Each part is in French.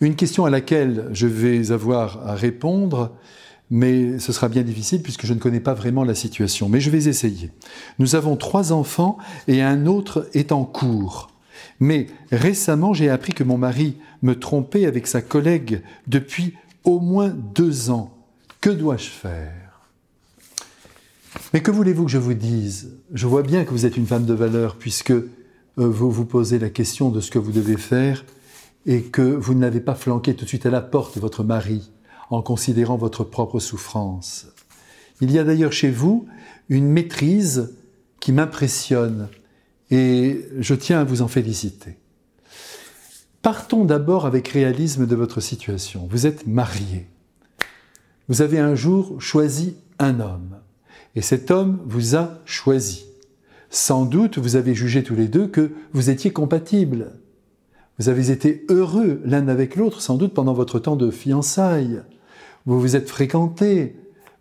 Une question à laquelle je vais avoir à répondre, mais ce sera bien difficile puisque je ne connais pas vraiment la situation. Mais je vais essayer. Nous avons trois enfants et un autre est en cours. Mais récemment, j'ai appris que mon mari me trompait avec sa collègue depuis au moins deux ans. Que dois-je faire? Mais que voulez-vous que je vous dise? Je vois bien que vous êtes une femme de valeur puisque euh, vous vous posez la question de ce que vous devez faire et que vous n'avez pas flanqué tout de suite à la porte votre mari en considérant votre propre souffrance. Il y a d'ailleurs chez vous une maîtrise qui m'impressionne et je tiens à vous en féliciter. Partons d'abord avec réalisme de votre situation. Vous êtes marié. Vous avez un jour choisi un homme et cet homme vous a choisi. Sans doute vous avez jugé tous les deux que vous étiez compatibles. Vous avez été heureux l'un avec l'autre sans doute pendant votre temps de fiançailles. Vous vous êtes fréquentés,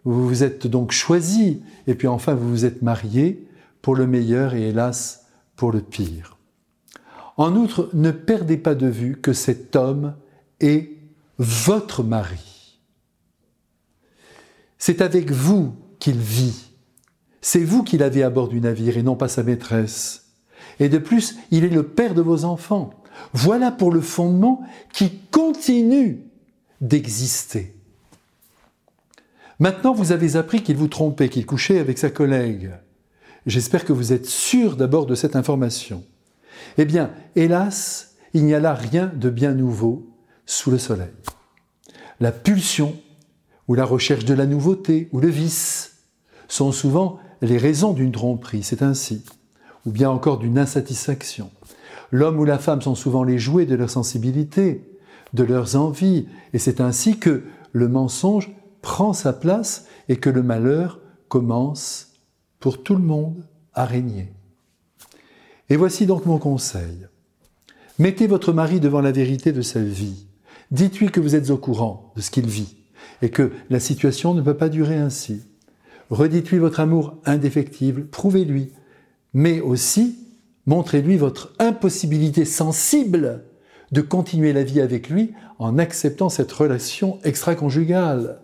vous vous êtes donc choisis et puis enfin vous vous êtes mariés pour le meilleur et hélas pour le pire. En outre, ne perdez pas de vue que cet homme est votre mari. C'est avec vous qu'il vit. C'est vous qui l'avez à bord du navire et non pas sa maîtresse. Et de plus, il est le père de vos enfants. Voilà pour le fondement qui continue d'exister. Maintenant, vous avez appris qu'il vous trompait, qu'il couchait avec sa collègue. J'espère que vous êtes sûr d'abord de cette information. Eh bien, hélas, il n'y a là rien de bien nouveau sous le soleil. La pulsion, ou la recherche de la nouveauté, ou le vice, sont souvent les raisons d'une tromperie, c'est ainsi, ou bien encore d'une insatisfaction. L'homme ou la femme sont souvent les jouets de leur sensibilité, de leurs envies, et c'est ainsi que le mensonge prend sa place et que le malheur commence pour tout le monde à régner. Et voici donc mon conseil. Mettez votre mari devant la vérité de sa vie. Dites-lui que vous êtes au courant de ce qu'il vit et que la situation ne peut pas durer ainsi. Redites-lui votre amour indéfectible, prouvez-lui, mais aussi montrez-lui votre impossibilité sensible de continuer la vie avec lui en acceptant cette relation extra-conjugale.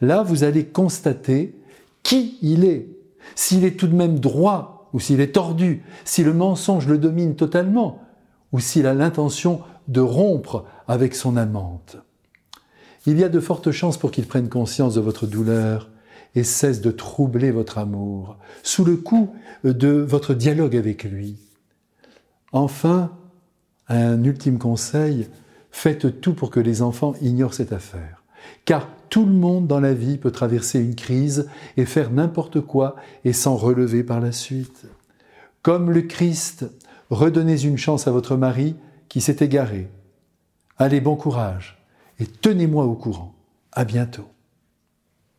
Là, vous allez constater qui il est, s'il est tout de même droit ou s'il est tordu, si le mensonge le domine totalement, ou s'il a l'intention de rompre avec son amante. Il y a de fortes chances pour qu'il prenne conscience de votre douleur et cesse de troubler votre amour, sous le coup de votre dialogue avec lui. Enfin, un ultime conseil, faites tout pour que les enfants ignorent cette affaire. Car tout le monde dans la vie peut traverser une crise et faire n'importe quoi et s'en relever par la suite. Comme le Christ, redonnez une chance à votre mari qui s'est égaré. Allez, bon courage et tenez-moi au courant. À bientôt.